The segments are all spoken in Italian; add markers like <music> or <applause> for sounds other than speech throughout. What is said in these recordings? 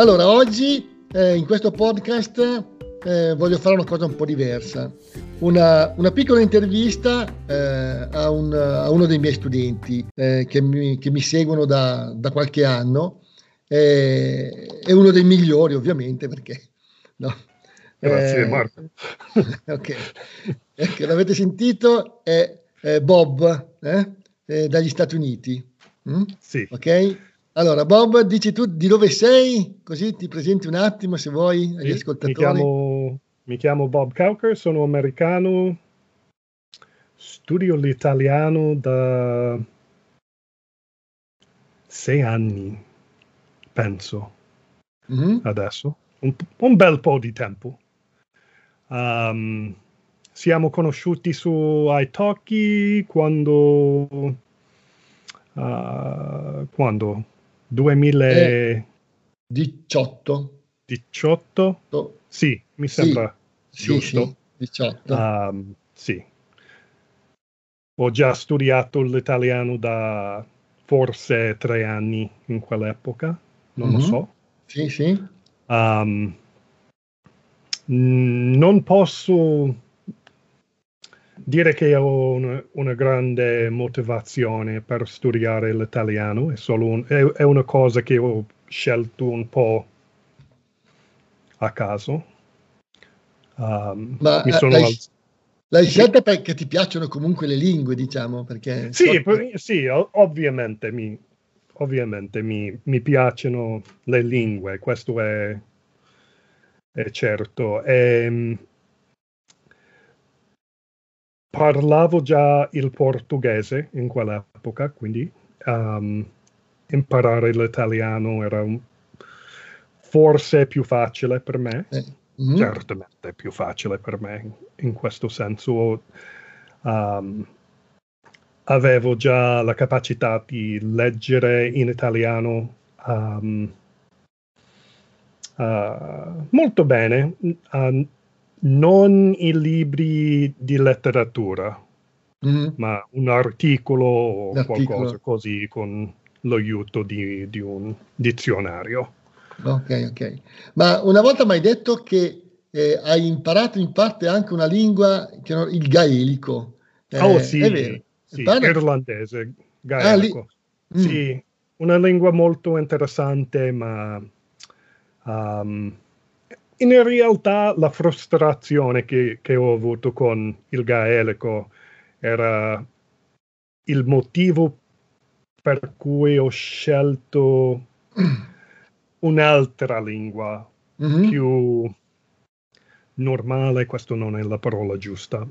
Allora, oggi eh, in questo podcast eh, voglio fare una cosa un po' diversa. Una, una piccola intervista eh, a, un, a, uno dei miei studenti eh, che mi, che, mi, seguono da, da qualche anno. Eh, è uno dei migliori, ovviamente, perché no. Grazie, eh, Marco. <laughs> ok, ecco, l'avete sentito? È, è Bob dagli Stati Uniti. Mm? Sì. Ok? Allora, Bob, dici tu di dove sei? Così ti presenti un attimo se vuoi agli sì, ascoltatori. Mi chiamo, mi chiamo Bob Cowker, sono americano, studio l'italiano da sei anni, penso, mm-hmm. adesso, un, un, bel po' di tempo. Um, siamo conosciuti su iTalki quando... Uh, quando? 2018? 18? Oh. Sì, mi sembra sì, giusto. Sì, 18. Um, sì. Ho già studiato l'italiano da forse tre anni in quell'epoca, non mm-hmm. lo so. Sì, sì. Um, non posso dire che ho una, una, grande motivazione per studiare l'italiano, è, solo un, è, è, una cosa che ho scelto un po' a caso. Um, Ma l'hai, al... l'hai, scelta perché ti piacciono comunque le lingue, diciamo? Perché sì, so... sì ovviamente, mi, ovviamente mi, mi, piacciono le lingue, questo è, è certo. E, ehm, parlavo già il portoghese in quell'epoca, quindi um, imparare l'italiano era un, forse più facile per me, eh. mm-hmm. certamente più facile per me in questo senso. Um, avevo già la capacità di leggere in italiano um, uh, molto bene. Uh, non i libri di letteratura, mm-hmm. ma un articolo o L'articolo. qualcosa così con l'aiuto di, di, un dizionario. Ok, ok. Ma una volta mi hai detto che eh, hai imparato in parte anche una lingua, che no, il gaelico. Eh, oh sì, è vero. sì irlandese, gaelico. Ah, mm. Sì, una lingua molto interessante, ma... Um, in realtà la frustrazione che, che, ho avuto con il gaelico era il motivo per cui ho scelto <clears throat> un'altra lingua mm-hmm. più normale, questa non è la parola giusta,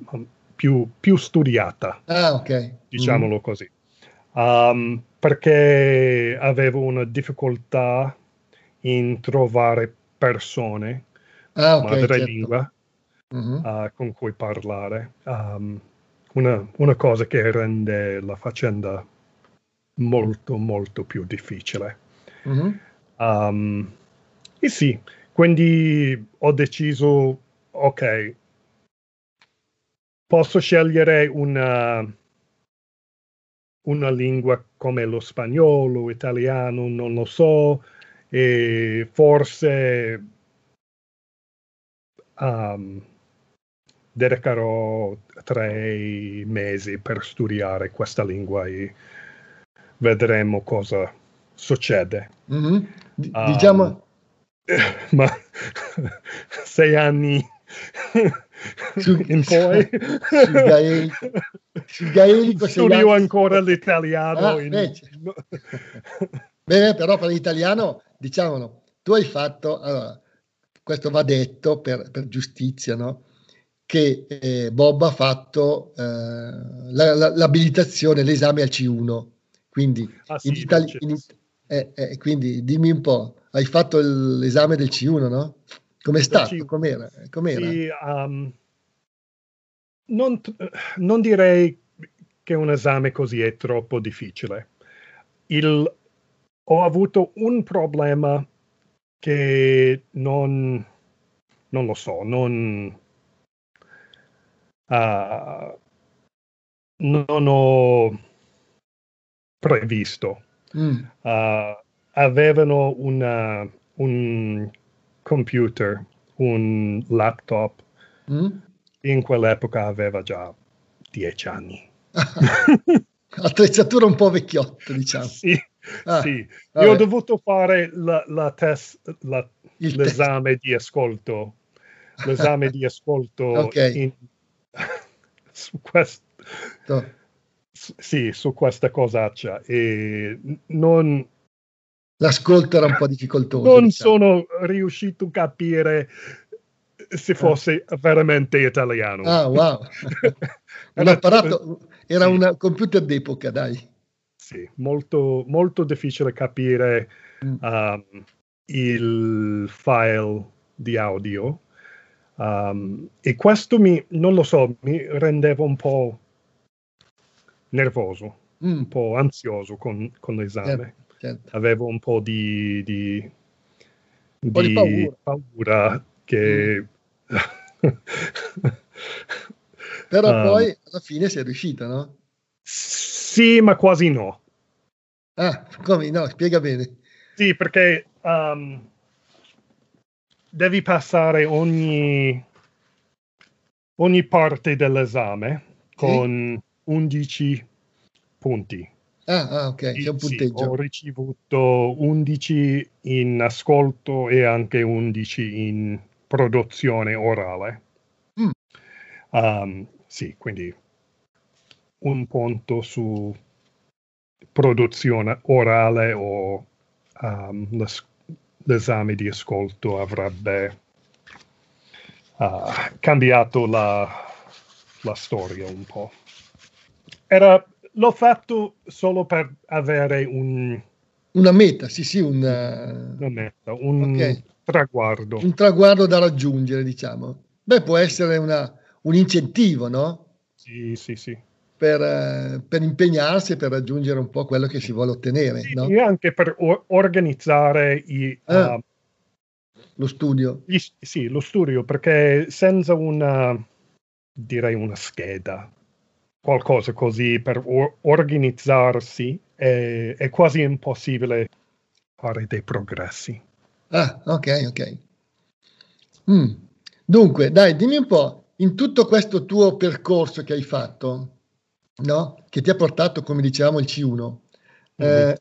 più, più studiata. Ah, ok. Diciamolo mm. così. Um, perché avevo una difficoltà in trovare persone ah, okay, madrelingua certo. uh-huh. uh, con cui parlare. Um, una, una, cosa che rende la faccenda molto, molto più difficile. Uh-huh. Um, e sì, quindi ho deciso, ok, posso scegliere una, una lingua come lo spagnolo, italiano, non lo so, e forse um, dedicherò tre mesi per studiare questa lingua e vedremo cosa succede. Mm-hmm. D- um, diciamo... <laughs> Ma <laughs> sei anni su, <laughs> in poi sul gaelico, sul gaelico studio ancora l'italiano. Ah, in... Beh, però per l'italiano, diciamolo, tu hai fatto... Allora, questo va detto per, per giustizia, no? che eh, Bob ha fatto eh, la, la, l'abilitazione, l'esame al C1. Quindi, ah, sì, Itali- in, eh, eh, quindi dimmi un po', hai fatto l'esame del C1, no? Com'è stato? C- com'era? Com'era? Sì, um, non, non, direi che un esame così è troppo difficile. Il, ho avuto un problema che non, non lo so, non, uh, non ho previsto. Mm. Uh, avevano una, un computer, un laptop, mm? in quell'epoca aveva già dieci anni. <laughs> Attrezzatura un po' vecchiotto, diciamo. sì, ah, sì. Io ho dovuto fare la, la test, la, l'esame test. di ascolto, l'esame di ascolto <laughs> okay. in, <laughs> su questo. Sì, su questa cosaccia e non... L'ascolto era un po' difficoltoso. Non diciamo. sono riuscito a capire se fosse ah. veramente italiano. Ah, wow. <laughs> un apparato, era sì. un computer d'epoca, dai. Sì, molto, molto difficile capire mm. um, il file di audio. Um, e questo mi, non lo so, mi rendeva un po' nervoso, mm. un po' ansioso con, con l'esame. Certo, certo. Avevo un po' di, di, un po di paura. paura. che... Mm. <laughs> Però um, poi alla fine sei riuscita, no? Sì, ma quasi no. Ah, come no? Spiega bene. Sì, perché um, devi passare ogni, ogni parte dell'esame con sì? 11 punti. Ah, ah ok, c'è un punteggio. Sì, ho ricevuto 11 in ascolto e anche 11 in produzione orale. Mm. Um, sì, quindi un punto su produzione orale o um, l'es- l'esame di ascolto avrebbe uh, cambiato la, la storia un po'. Era, l'ho fatto solo per avere un... Una meta, sì, sì, un, una meta, un okay. traguardo. Un traguardo da raggiungere, diciamo. Beh, può essere una, un incentivo, no? Sì, sì, sì. Per, eh, per, impegnarsi per raggiungere un po' quello che si vuole ottenere. Sì, no? E anche per or- organizzare i, ah, uh, lo studio. Gli, sì, lo studio, perché senza una, direi una scheda, qualcosa così per or- organizzarsi, è, è quasi impossibile fare dei progressi. Ah, ok, ok. Mm. Dunque, dai, dimmi un po', in tutto questo tuo percorso che hai fatto, no? che ti ha portato, come dicevamo, il C1, mm-hmm. eh,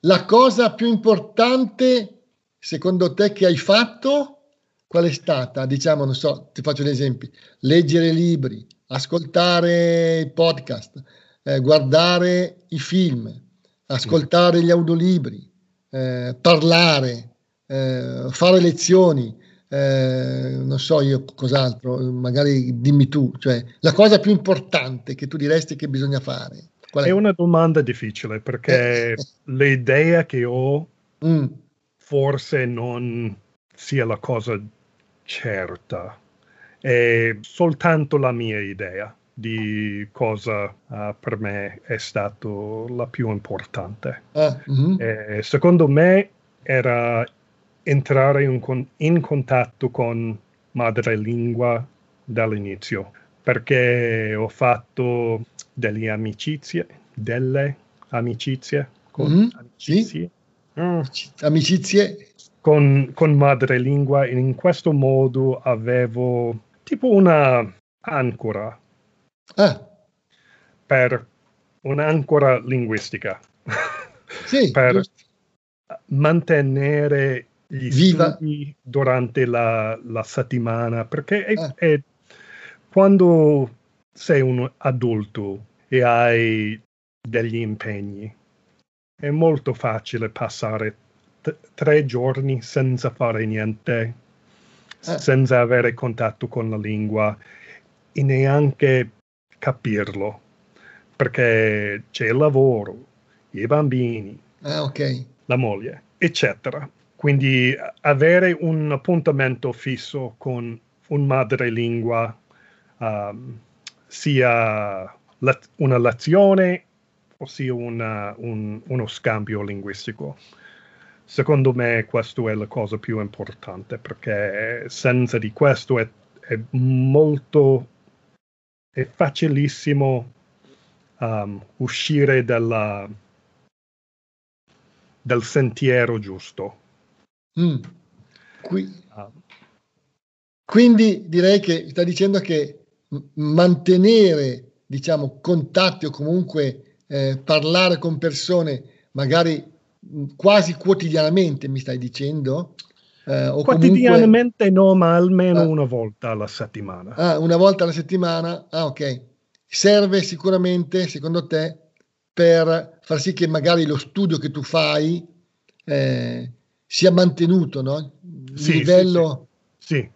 la cosa più importante, secondo te, che hai fatto, qual è stata? Diciamo, non so, ti faccio un esempio, leggere libri, ascoltare i podcast, eh, guardare i film, ascoltare gli audiolibri, eh, parlare, eh, fare lezioni, eh, non so io cos'altro, magari dimmi tu, cioè la cosa più importante che tu diresti che bisogna fare. È? è? una domanda difficile perché l'idea che ho mm. forse non sia la cosa certa, è soltanto la mia idea di cosa uh, per me è stato la più importante. Ah, mm-hmm. secondo me era entrare in, con, in contatto con madrelingua dall'inizio, perché ho fatto delle amicizie, delle amicizie con mm, amicizie. Mm. amicizie con, con madrelingua e in questo modo avevo tipo una ancora ah. per un'ancora linguistica sì, <laughs> per giusto. mantenere gli Viva. studi durante la, la settimana, perché è, ah. è, quando sei un adulto e hai degli impegni, è molto facile passare t- tre giorni senza fare niente, ah. senza avere contatto con la lingua e neanche capirlo, perché c'è il lavoro, i bambini, ah, okay. la moglie, eccetera. Quindi avere un appuntamento fisso con un madrelingua, um, sia le- una lezione o sia una, un, uno scambio linguistico. Secondo me questa è la cosa più importante perché senza di questo è, è molto, è facilissimo um, uscire dalla, del sentiero giusto. Mm, Qui, ah. Quindi direi che sta dicendo che mantenere, diciamo, contatti o comunque eh, parlare con persone magari quasi quotidianamente, mi stai dicendo? Eh, o Quotidianamente comunque... no, ma almeno ah. una volta alla settimana. Ah, una volta alla settimana? Ah, ok. Serve sicuramente, secondo te, per far sì che magari lo studio che tu fai eh, sia mantenuto, no? Il sì, livello... Sì,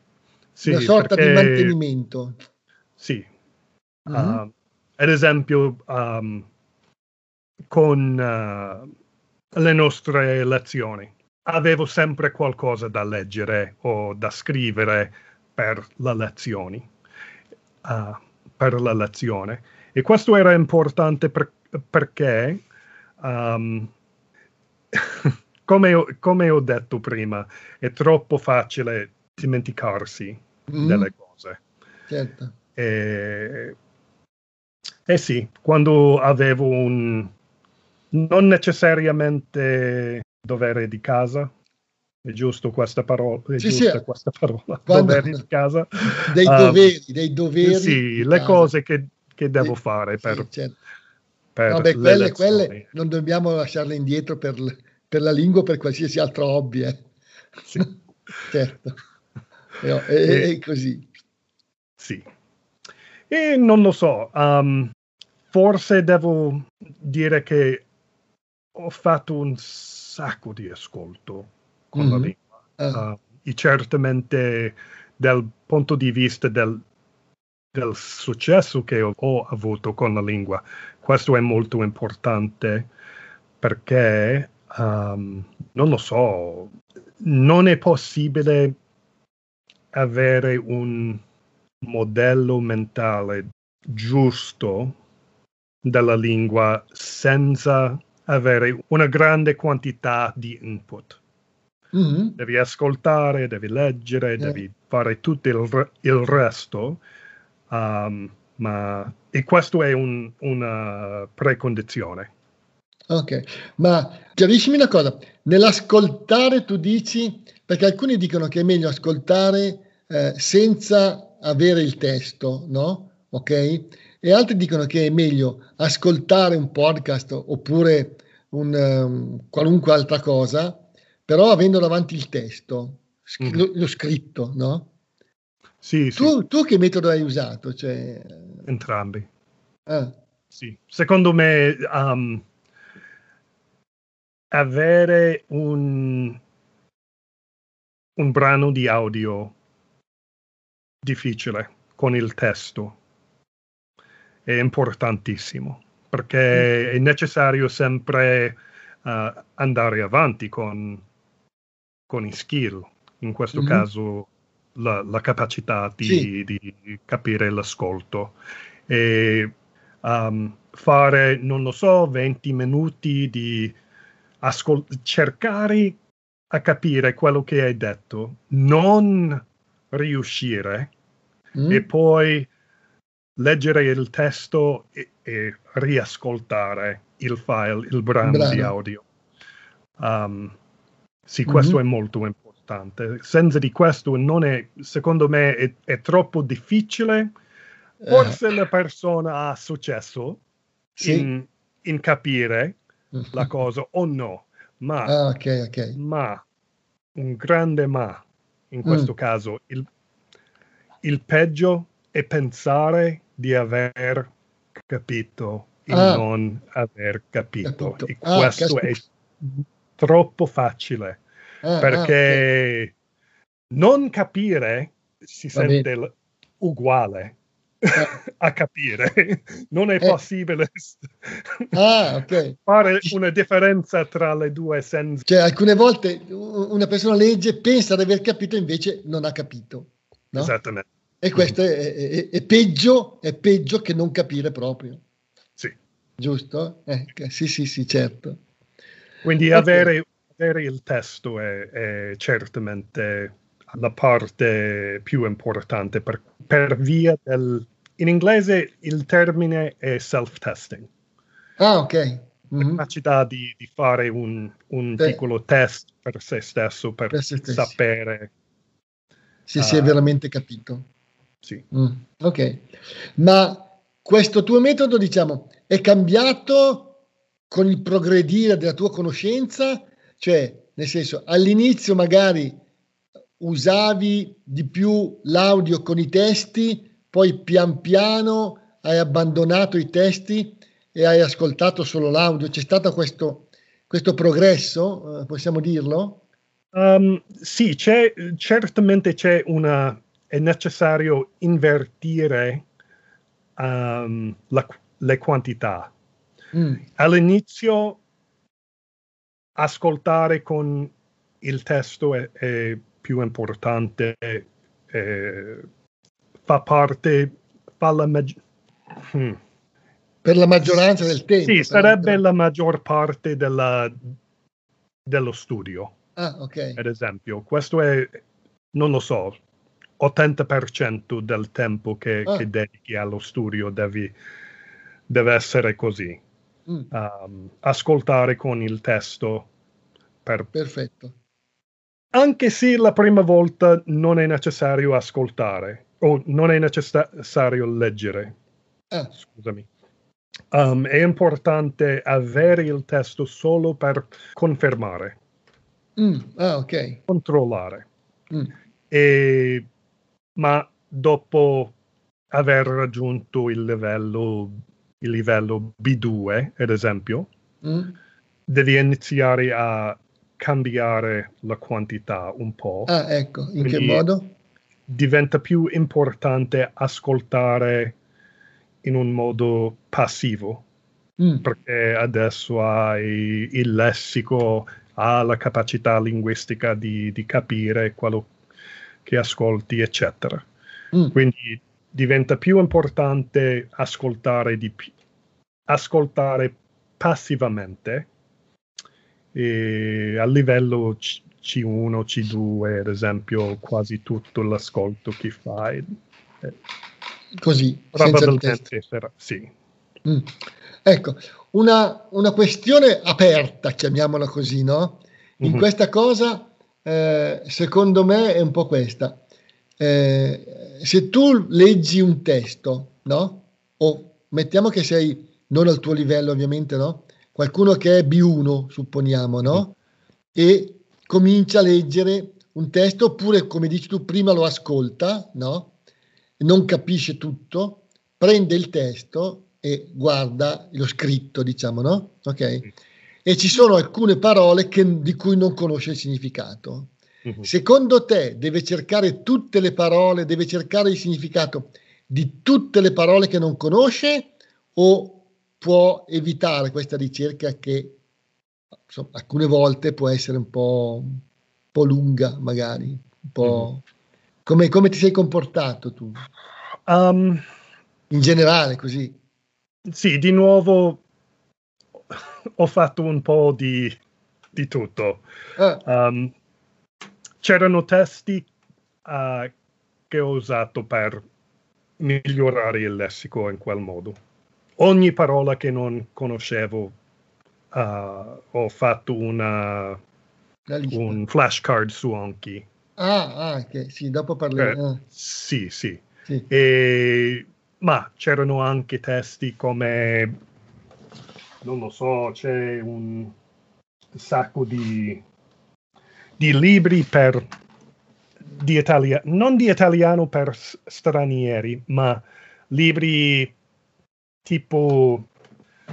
sì. una sorta perché... di mantenimento. Sì. Mm-hmm. Uh, ad esempio, um, con uh, le nostre lezioni avevo sempre qualcosa da leggere o da scrivere per le lezioni, uh, per la lezione. E questo era importante per, perché, um, <laughs> come, come, ho detto prima, è troppo facile dimenticarsi mm. delle cose. Certo. E, eh sì, quando avevo un non necessariamente dovere di casa. È giusto questa parola? È sì, sì. questa parola? doveri di casa. Dei um, doveri, dei doveri. Sì, le casa. cose che, che devo sì, fare per, sì, certo. per no, beh, quelle, quelle, non dobbiamo lasciarle indietro per, per la lingua per qualsiasi altro hobby. Eh. Sì. <laughs> certo. È, e, è, così. Sì. E non lo so, um, forse devo dire che ho fatto un sacco di ascolto con mm-hmm. la lingua. Uh. Uh, e certamente dal punto di vista del, del successo che ho, ho, avuto con la lingua, questo è molto importante perché, um, non lo so, non è possibile avere un modello mentale giusto della lingua senza avere una grande quantità di input. Mm-hmm. Devi ascoltare, devi leggere, yeah. devi fare tutto il, il resto, um, ma, e questo è un, una precondizione. Ok, ma chiariscimi una cosa, nell'ascoltare tu dici, perché alcuni dicono che è meglio ascoltare eh, senza avere il testo, no? Ok? e altri dicono che è meglio ascoltare un podcast oppure un, um, qualunque altra cosa, però avendo davanti il testo, sc- mm. lo, lo, scritto, no? Sì, tu, sì. tu, che metodo hai usato? Cioè... Entrambi. Ah. Sì. Secondo me um, avere un, un brano di audio difficile con il testo è importantissimo perché mm. è necessario sempre uh, andare avanti con, con, i skill, in questo mm caso la, la capacità di, sì. di, capire l'ascolto e um, fare, non lo so, 20 minuti di ascol- cercare a capire quello che hai detto, non riuscire mm. e poi leggere il testo e, e riascoltare il file, il brano, brano. di audio. Um, sì, questo mm-hmm. è molto importante. Senza di questo non è, secondo me, è, è troppo difficile. Forse uh. la persona ha successo sì. in, in, capire. La <laughs> cosa o no, ma, ah, okay, okay. ma un grande ma in questo mm. caso, il, il peggio è pensare di aver capito e ah. non aver capito. capito. E ah, questo è troppo facile ah, ah perché okay. non capire si sente uguale eh. <laughs> a capire. Non è eh. possibile ah, okay. fare una differenza tra le due senza. Cioè, alcune volte una persona legge, pensa di aver capito, invece non ha capito. No? Esattamente. E questo è, è, è, peggio, è peggio che non capire proprio. Sì. Giusto? Eh, sì, sì, sì, certo. Quindi okay. avere, avere, il testo è, è, certamente la parte più importante per, per via del... In inglese il termine è self-testing. Ah, ok. Mm-hmm. Capacità di, di, fare un, un piccolo test per se stesso, per, per se sapere se uh, si è veramente capito. Sì. Mm, ok, ma questo tuo metodo, diciamo, è cambiato con il progredire della tua conoscenza? Cioè, nel senso, all'inizio magari usavi di più l'audio con i testi, poi pian piano hai abbandonato i testi e hai ascoltato solo l'audio. C'è stato questo, questo progresso, eh, possiamo dirlo? Um, sì, c'è, certamente c'è una, è necessario invertire um, la, le quantità. Mm. All'inizio ascoltare con il testo è, è più importante, è, fa parte, fa la mag- hmm. per la maggioranza del tempo. Sì, sarebbe la maggior parte della, dello studio. Ah, ok. Ad esempio, questo è, non lo so, 80% del tempo che, ah. che dedichi allo studio devi, deve essere così. Mm. Um, ascoltare con il testo. Per... Perfetto. Anche se la prima volta non è necessario ascoltare o non è necessario leggere. Ah. Scusami. Um, è importante avere il testo solo per confermare. Mm. Ah, ok. Controllare. Mm. E, ma dopo aver raggiunto il livello, il livello B2, ad esempio, mm. devi iniziare a cambiare la quantità un po'. Ah, ecco, in Quindi che modo? Diventa più importante ascoltare in un modo passivo, mm. perché adesso hai il lessico, ha la capacità linguistica di, di capire quello che ascolti, eccetera. Mm. Quindi diventa più importante ascoltare, di, ascoltare passivamente e a livello C- C1, C2, ad esempio, quasi tutto l'ascolto che fai. Eh, Così, probabilmente sarà, sì. Mm. Ecco, una, una, questione aperta, chiamiamola così, no? In mm-hmm. questa cosa, eh, secondo me, è un po' questa. Eh, se tu leggi un testo, no? O mettiamo che sei non al tuo livello, ovviamente, no? Qualcuno che è B1, supponiamo, no? Mm-hmm. E comincia a leggere un testo, oppure, come dici tu, prima lo ascolta, no? Non capisce tutto, prende il testo e guarda lo scritto, diciamo, no? Ok? E ci sono alcune parole che, di cui non conosce il significato. Uh-huh. Secondo te deve cercare tutte le parole, deve cercare il significato di tutte le parole che non conosce o può evitare questa ricerca che insomma, alcune volte può essere un po', un po lunga, magari, un po'... Uh-huh. Come, come, ti sei comportato tu? Um, In generale, così. Sì, di nuovo ho fatto un po' di, di tutto. Ah. Um, c'erano testi uh, che ho usato per migliorare il lessico in quel modo. Ogni parola che non conoscevo uh, ho fatto una, un flashcard su Anki. Ah, ah okay. sì, dopo parliamo. Eh, ah. Sì, sì. sì. E, ma c'erano anche testi come, non lo so, c'è un sacco di di libri per di italiano, non di italiano per stranieri, ma libri tipo,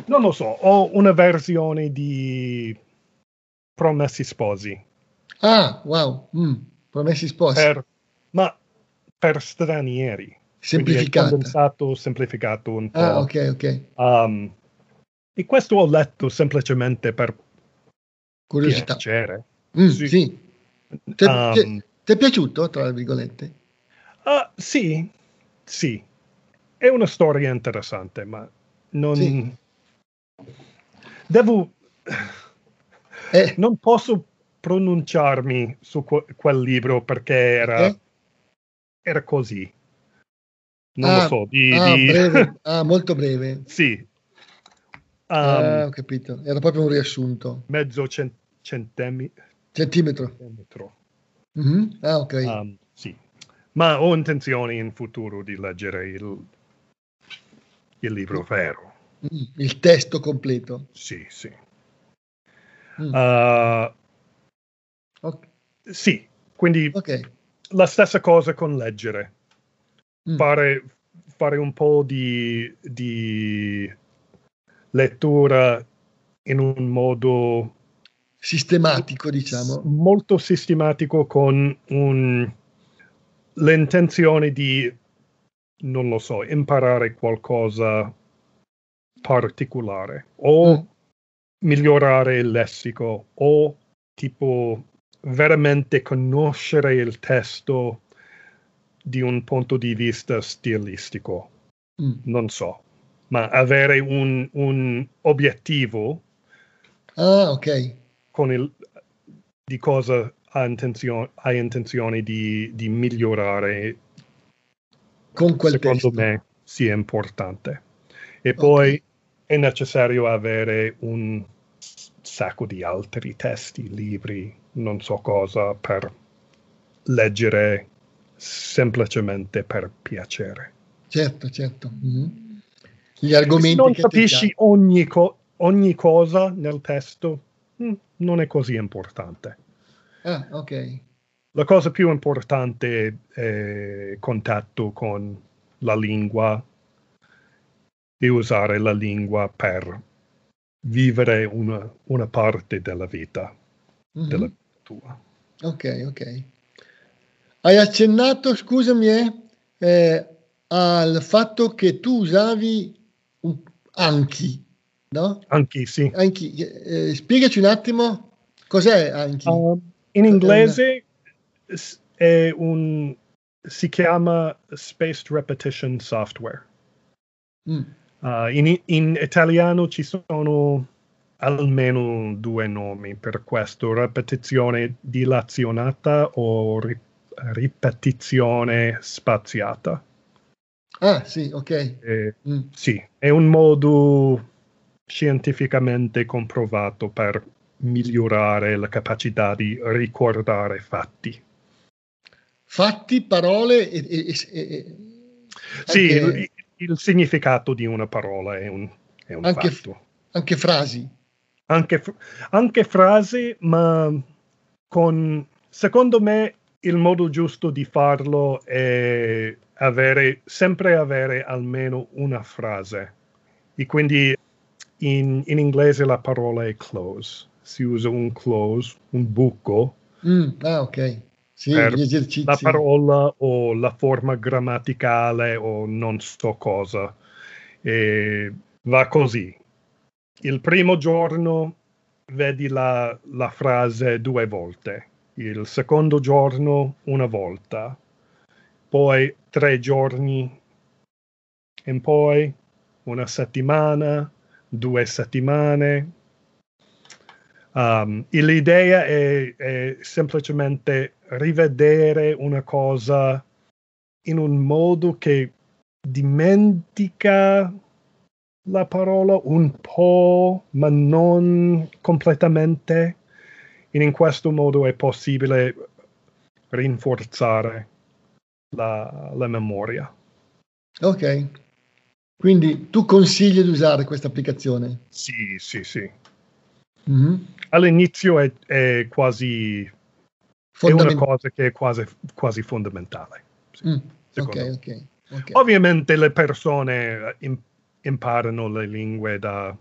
non lo so, ho una versione di Promessi Sposi. Ah, wow, mm, Promessi Sposi. Per, ma per stranieri. Semplificato. condensato, semplificato un po'. Ah, ok, ok. Um, e questo ho letto semplicemente per curiosità. piacere. Mm, sì. sì. Ti, um, è piaciuto, tra virgolette? Uh, sì, sì. È una storia interessante, ma non... Sì. Devo... Eh. Non posso pronunciarmi su que- quel libro perché era, eh? era così. Non ah, lo so. Di, ah, di... Breve. <laughs> ah, molto breve. sì. Um, ah, ho capito. Era proprio un riassunto. Mezzo cent- centemi- Centimetro. Centimetro. Mm-hmm. Ah, ok. Um, sì. ma ho intenzione in futuro di leggere il, il libro vero. Mm, il testo completo. Sì, sì. Mm. Uh, okay. Sì, quindi okay. la stessa cosa con leggere. Mm. Fare, fare, un po' di, di lettura in un modo sistematico, diciamo. Molto sistematico con un, l'intenzione di, non lo so, imparare qualcosa particolare o mm. migliorare il lessico o tipo veramente conoscere il testo di un punto di vista stilistico. Mm. Non so, ma avere un, un obiettivo. Ah, ok. Con il, di cosa ha intenzione, hai intenzione di, di, migliorare. Con quel secondo testo. me sia importante. E poi okay. È necessario avere un sacco di altri testi, libri, non so cosa, per leggere semplicemente per piacere. Certo, certo. Mm-hmm. Gli argomenti. Se non capisci ogni, co- ogni, cosa nel testo, mm, non è così importante. Ah, ok. La cosa più importante è contatto con la lingua e usare la lingua per vivere una, una parte della vita, mm-hmm. della tua. Ok, ok. Hai accennato, scusami, eh, eh, al fatto che tu usavi un, Anki, no? Anki, sì. Anki. Eh, spiegaci un attimo cos'è Anki. Uh, in inglese è un, si chiama Spaced Repetition Software. Mm. Uh, in, in italiano ci sono almeno due nomi per questo, ripetizione dilazionata o ripetizione ripetizione spaziata. Ah, sì, ok. Eh, mm. Sì, è un modo scientificamente comprovato per migliorare la capacità di ricordare fatti. Fatti, parole e... e, e sì, anche... il, significato di una parola è un, è un anche, fatto. Anche frasi. Anche, anche frasi, ma con, secondo me, il modo giusto di farlo è avere, sempre avere almeno una frase. E quindi in, in inglese la parola è close. Si usa un close, un buco. Mm, ah, ok. Sì, gli esercizi. La parola o la forma grammaticale o non so cosa. E va così. Il primo giorno vedi la, la frase due volte il secondo giorno una volta, poi tre giorni e poi una settimana, due settimane. Um, l'idea è, è semplicemente rivedere una cosa in un modo che dimentica la parola un po', ma non completamente e in questo modo è possibile rinforzare la, la memoria. Ok, quindi tu consigli di usare questa applicazione? Sì, sì, sì. Mm-hmm. All'inizio è, è quasi è una cosa che è quasi, quasi fondamentale. Sì, mm, okay, okay, okay. Ovviamente le persone imparano le lingue da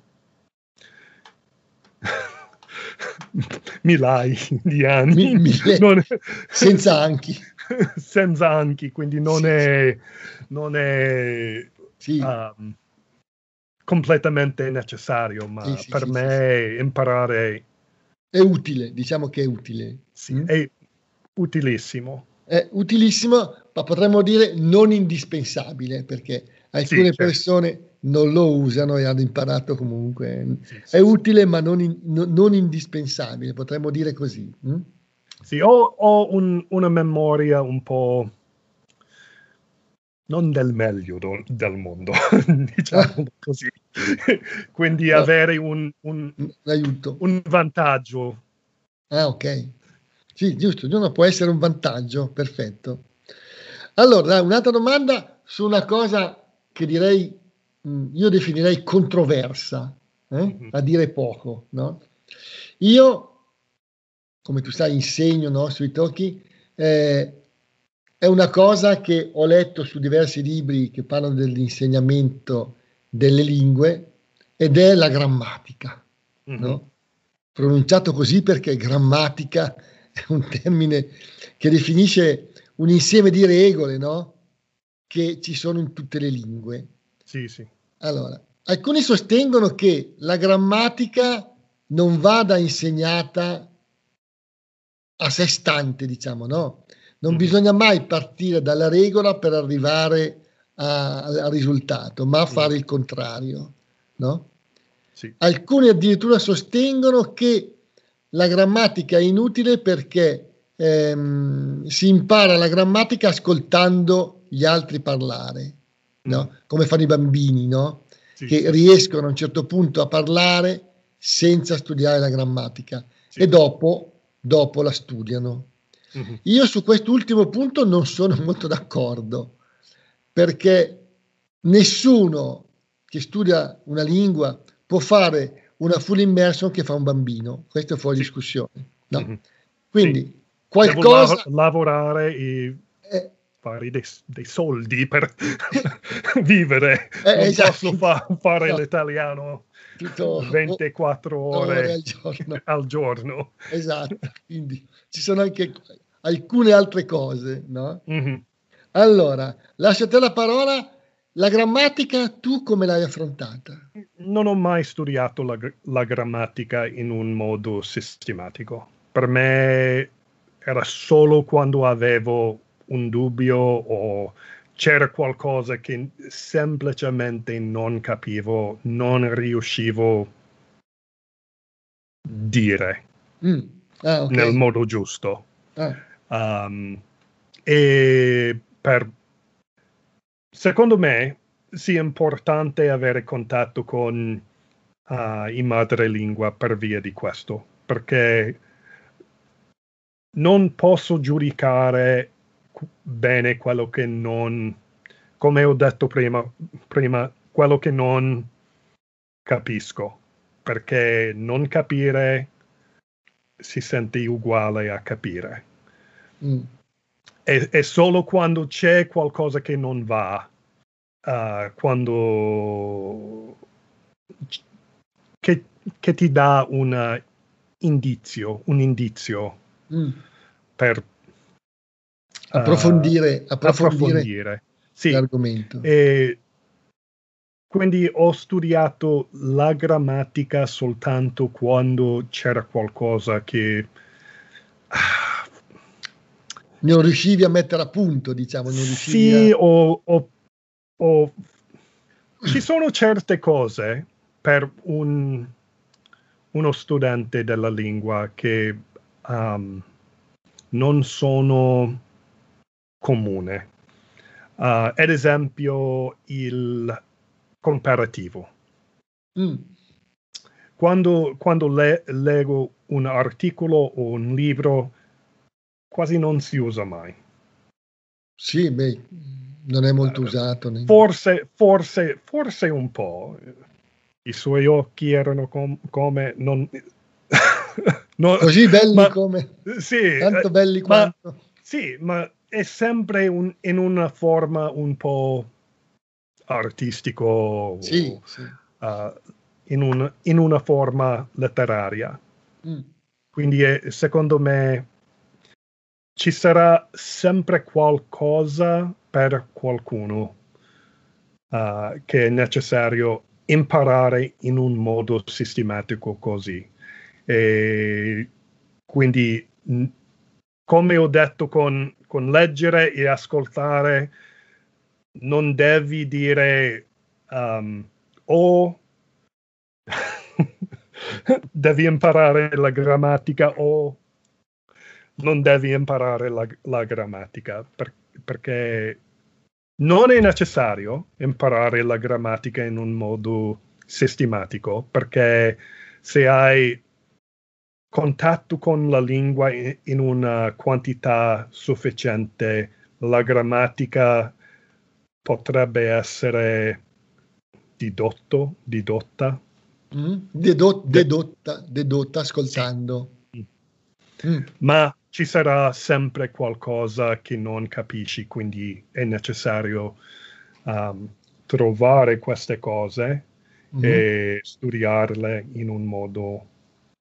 <laughs> milai di anni. Mi, mille, <laughs> non, senza anchi. <laughs> senza anchi, quindi non sì, è, non è sì. um, completamente necessario, ma sì, per me imparare... È utile, diciamo che è utile. Sì, mm? È utilissimo. È utilissimo, ma potremmo dire non indispensabile, perché alcune certo. persone non lo usano e hanno imparato comunque. Sì, sì, è utile ma non, in, no, non, indispensabile, potremmo dire così. Hm? Sì, ho, ho un, una memoria un po' non del meglio do, del mondo, <laughs> diciamo così. Quindi no. avere un, un, Aiuto. un vantaggio. Ah, ok. Sì, giusto, no, può essere un vantaggio, perfetto. Allora, un'altra domanda su una cosa che direi, mm, io definirei controversa, eh? Mm-hmm. a dire poco. No? Io, come tu sai, insegno no, sui tocchi, eh, è una cosa che ho letto su diversi libri che parlano dell'insegnamento delle lingue ed è la grammatica. Mm-hmm. No? Pronunciato così perché grammatica è un termine che definisce un insieme di regole no? che ci sono in tutte le lingue. Sì, sì. Allora, alcuni sostengono che la grammatica non vada insegnata a sé stante, diciamo, no? Non mm. bisogna mai partire dalla regola per arrivare a, al risultato, ma fare il contrario, no? Sì. Alcuni addirittura sostengono che la grammatica è inutile perché ehm, si impara la grammatica ascoltando gli altri parlare, no? Mm. come fanno i bambini, no? sì, che riescono a un certo punto a parlare senza studiare la grammatica sì. e dopo, dopo la studiano. Mm-hmm. Io su quest'ultimo punto non sono <laughs> molto d'accordo perché nessuno che studia una lingua può fare una full immersion che fa un bambino. Questo è fuori discussione. No? Mm-hmm. Quindi sì. qualcosa... Devo lavorare e eh, fare dei, dei, soldi per <laughs> vivere. Eh, non esatto. posso fa- fare no. l'italiano Tutto, 24 ore, ore al, giorno. <laughs> al, giorno. Esatto, quindi ci sono anche alcune altre cose, no? Mm-hmm. Allora, lascio a te la parola. La grammatica, tu come l'hai affrontata? Non ho mai studiato la, la grammatica in un modo sistematico. Per me era solo quando avevo un dubbio o c'era qualcosa che semplicemente non capivo, non riuscivo a dire mm. ah, okay. nel modo giusto. Ah. Um, e per, secondo me sia importante avere contatto con uh, i madrelingua per via di questo, perché non posso giudicare bene quello che non, come ho detto prima, prima quello che non capisco, perché non capire si sente uguale a capire. Mm è, è, solo quando c'è qualcosa che non va, uh, quando che, che, ti dà un indizio, un indizio mm. per approfondire, uh, approfondire, approfondire. Sì. l'argomento. E quindi ho studiato la grammatica soltanto quando c'era qualcosa che non riuscivi a mettere a punto, diciamo. Non sì, a... o, o, o, ci sono certe cose per un, uno studente della lingua che um, non sono comune. Uh, ad esempio, il comparativo. Mm. Quando, quando le, leggo un articolo o un libro quasi non si usa mai. Sì, beh, non è molto uh, usato. Né? Forse, forse, forse un po'. I suoi occhi erano com- come non... <laughs> no, Così belli ma, come... Sì, tanto belli ma, quanto... Sì, ma è sempre un, in una forma un po' artistico. Sì, o, sì. Uh, in, un, in, una forma letteraria. Mm. Quindi è, secondo me ci sarà sempre qualcosa per qualcuno uh, che è necessario imparare in un modo sistematico così. E quindi, come ho detto con, con leggere e ascoltare, non devi dire um, o <laughs> devi imparare la grammatica o non devi imparare la, la grammatica per, perché non è necessario imparare la grammatica in un modo sistematico perché se hai contatto con la lingua in, una quantità sufficiente la grammatica potrebbe essere didotto, didotta. Mm? Dedot, dedotta, dedotta ascoltando. Sì. Mm. Ma ci sarà sempre qualcosa che non capisci, quindi è necessario um, trovare queste cose mm-hmm. e studiarle in un modo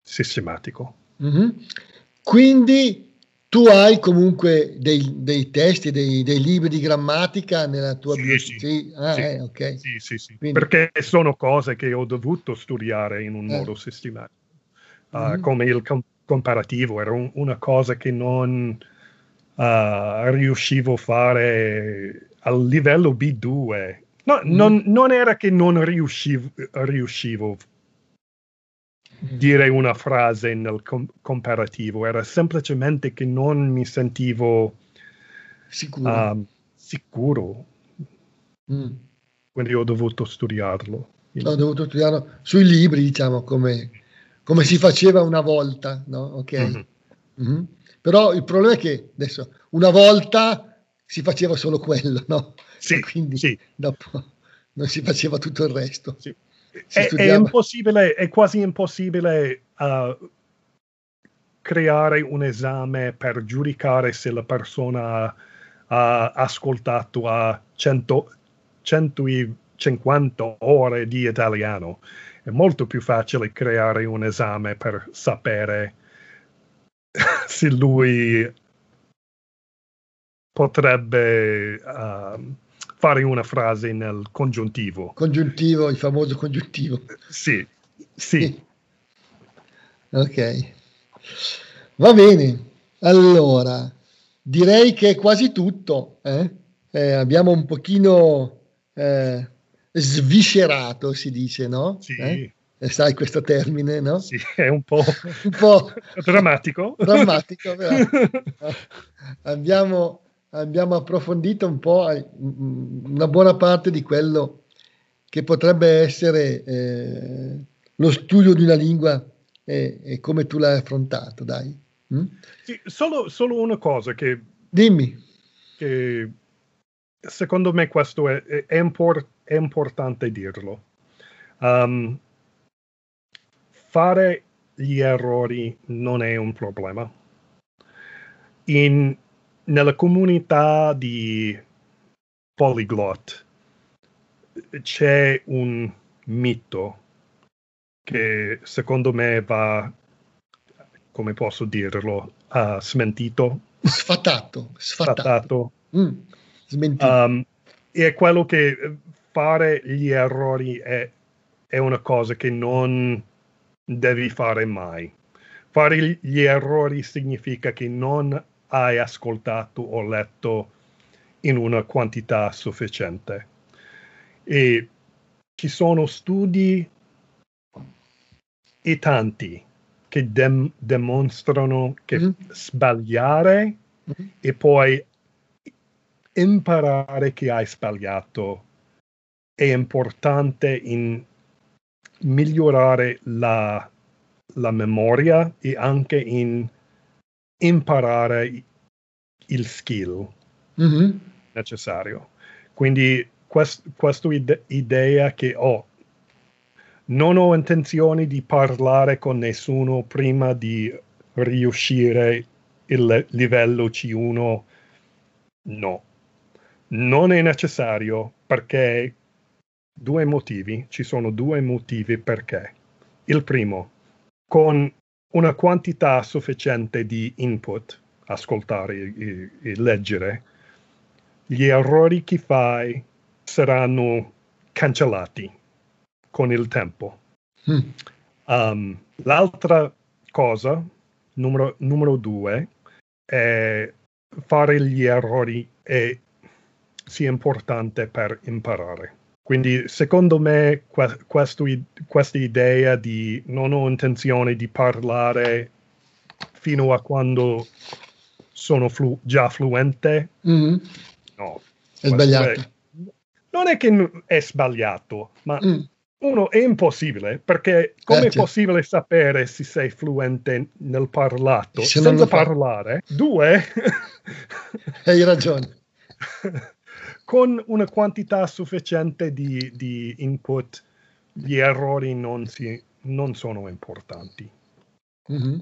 sistematico. Mm-hmm. Quindi tu hai comunque dei, dei testi, dei, dei, libri di grammatica nella tua sì, biblioteca? Sì, ah, sì. Eh, okay. sì, sì, perché sono cose che ho dovuto studiare in un eh. modo sistematico. Uh, mm-hmm. Come il com- comparativo era un, una cosa che non uh, riuscivo a fare al livello B2. No, mm-hmm. non, non, era che non riuscivo, riuscivo dire una frase nel com- comparativo, era semplicemente che non mi sentivo sicuro. Uh, sicuro. Mm. Quindi ho dovuto studiarlo. Ho dovuto studiarlo sui libri, diciamo, come, come si faceva una volta, no? Ok. Mm-hmm. Mm-hmm. Però il problema è che adesso, una volta si faceva solo quello, no? Sì, quindi sì. dopo non si faceva tutto il resto. Sì è, è, impossibile, è quasi impossibile uh, creare un esame per giudicare se la persona ha ascoltato a 100, 150 ore di italiano. È molto più facile creare un esame per sapere <laughs> se lui potrebbe uh, fare una frase nel congiuntivo. Congiuntivo, il famoso congiuntivo. Sì, sì. ok. Va bene. Allora, direi che è quasi tutto. Eh? Eh, abbiamo un pochino eh, sviscerato, si dice, no? Sì. Eh? Eh, sai questo termine, no? Sì, è un po', un po <laughs> drammatico. drammatico, <laughs> abbiamo, abbiamo approfondito un po' una buona parte di quello che potrebbe essere eh, lo studio di una lingua e, e, come tu l'hai affrontato, dai. Mm? Sì, solo, solo, una cosa che... Dimmi. Che secondo me questo è, è, import, è importante dirlo. Um, fare gli errori non è un problema. In, nella comunità di Polyglot c'è un mito che secondo me va, come posso dirlo, uh, smentito. Sfatato. Sfatato. sfatato. Mm, smentito. Um, è quello che fare gli errori è, è una cosa che non devi fare mai. Fare gli errori significa che non hai ascoltato o letto in una quantità sufficiente. E ci sono studi e tanti che dem- dimostrano che mm-hmm. sbagliare mm-hmm. e poi imparare che hai sbagliato è importante in migliorare la, la memoria e anche in imparare il skill mm-hmm. necessario. Quindi quest, questa ide- idea che oh, non ho intenzione di parlare con nessuno prima di riuscire il livello C1, no. Non è necessario perché due motivi, ci sono due motivi perché. Il primo, con una quantità sufficiente di input, ascoltare e, e leggere, gli errori che fai saranno cancellati con il tempo. Mm. Um, l'altra cosa, numero, numero, due, è fare gli errori è sia importante per imparare. Quindi secondo me que- questo, questa idea di non ho intenzione di parlare fino a quando sono flu- già fluente, mm-hmm. no. È sbagliato. È, non è che è sbagliato, ma mm. uno è impossibile, perché come eh, è possibile sapere se sei fluente nel parlato se senza parlare? Due... Hai ragione <laughs> con una quantità sufficiente di, di input, gli errori non, si, non sono importanti. Mm-hmm.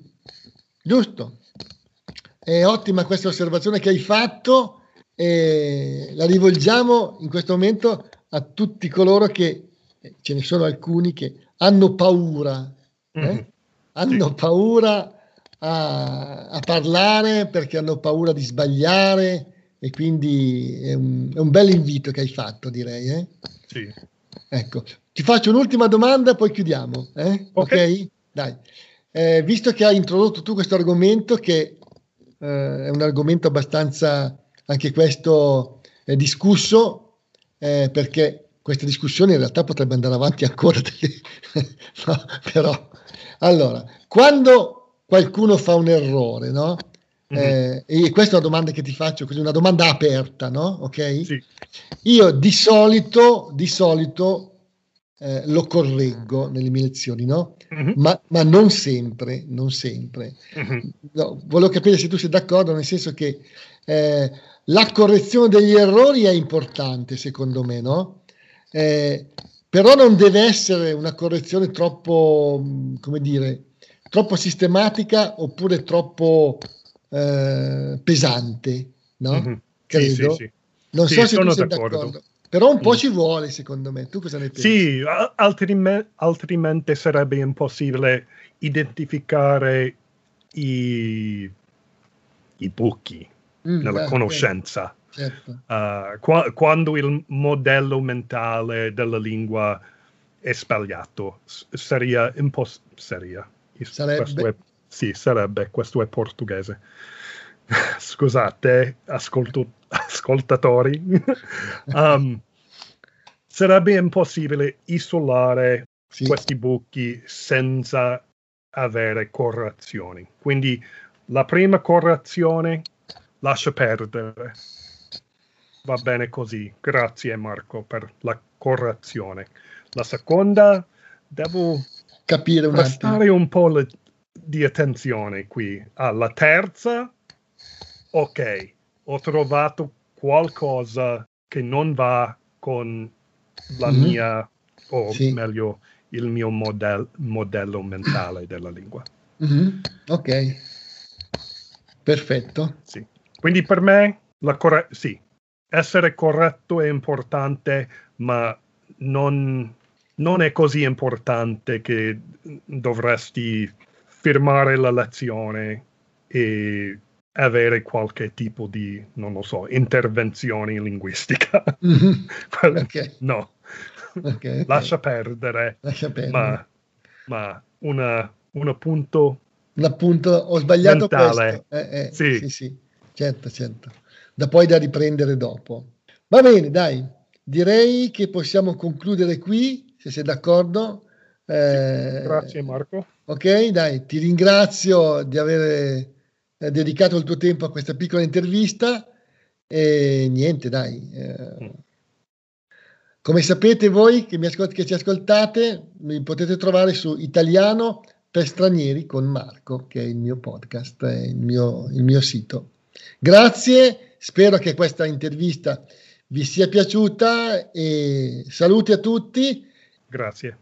Giusto. È ottima questa osservazione che hai fatto e la rivolgiamo in questo momento a tutti coloro che, ce ne sono alcuni che hanno paura, eh? mm-hmm. hanno sì. paura a, a, parlare perché hanno paura di sbagliare e quindi è un, è un bel invito che hai fatto, direi. Eh? Sì. Ecco, ti faccio un'ultima domanda, poi chiudiamo. Eh? Ok? okay? Dai. Eh, visto che hai introdotto tu questo argomento, che eh, è un argomento abbastanza, anche questo, discusso, eh, perché questa discussione in realtà potrebbe andare avanti ancora, <laughs> no, però, allora, quando qualcuno fa un errore, no? Mm-hmm. e questa è una domanda che ti faccio, così una domanda aperta, no? Ok? Sì. Io di solito, di solito eh, lo correggo nelle mie lezioni, no? Mm-hmm. Ma, ma, non sempre, non sempre. Mm-hmm. No, volevo capire se tu sei d'accordo, nel senso che eh, la correzione degli errori è importante, secondo me, no? Eh, però non deve essere una correzione troppo, come dire, troppo sistematica oppure troppo eh, pesante, no? Mm-hmm. Credo. Sì, sì, sì. Non so se tu sei d'accordo. d'accordo. Però un po' mm. ci vuole, secondo me. Tu cosa ne pensi? Sì, altrimenti, altrimenti sarebbe impossibile identificare i, i buchi mm, nella beh, conoscenza. Certo. Uh, qua, quando il modello mentale della lingua è sbagliato, sarebbe impossibile. Sarebbe. Sì, sarebbe, questo è portoghese. <laughs> Scusate, ascolto, ascoltatori. um, <laughs> sarebbe impossibile isolare sì. questi buchi senza avere correzioni. Quindi la prima correzione lascia perdere. Va bene così. Grazie Marco per la correzione. La seconda devo capire un prestare un po' le, di attenzione qui. Ah, la terza, ok, ho trovato qualcosa che non va con la mm-hmm. mia, o sì. meglio, il mio model, modello mentale della lingua. Mm-hmm. Ok, perfetto. Sì. Quindi per me, la corre- sì, essere corretto è importante, ma non, non è così importante che dovresti firmare la lezione e avere qualche tipo di, non lo so, intervenzione linguistica. <laughs> Mm-hmm. okay. No, okay, okay. Lascia, perdere, Lascia perdere. Ma, ma una, un appunto... Un appunto, ho sbagliato mentale. questo. Eh, eh, sì. sì, sì, certo, certo. Da poi da riprendere dopo. Va bene, dai, direi che possiamo concludere qui, se sei d'accordo. Eh, Grazie Marco. Ok, dai, ti ringrazio di aver eh, dedicato il tuo tempo a questa piccola intervista e niente, dai. Eh, mm. come sapete voi che, mi ascolt- che ci ascoltate, mi potete trovare su Italiano per stranieri con Marco, che è il mio podcast, il mio, il mio sito. Grazie, spero che questa intervista vi sia piaciuta e saluti a tutti. Grazie.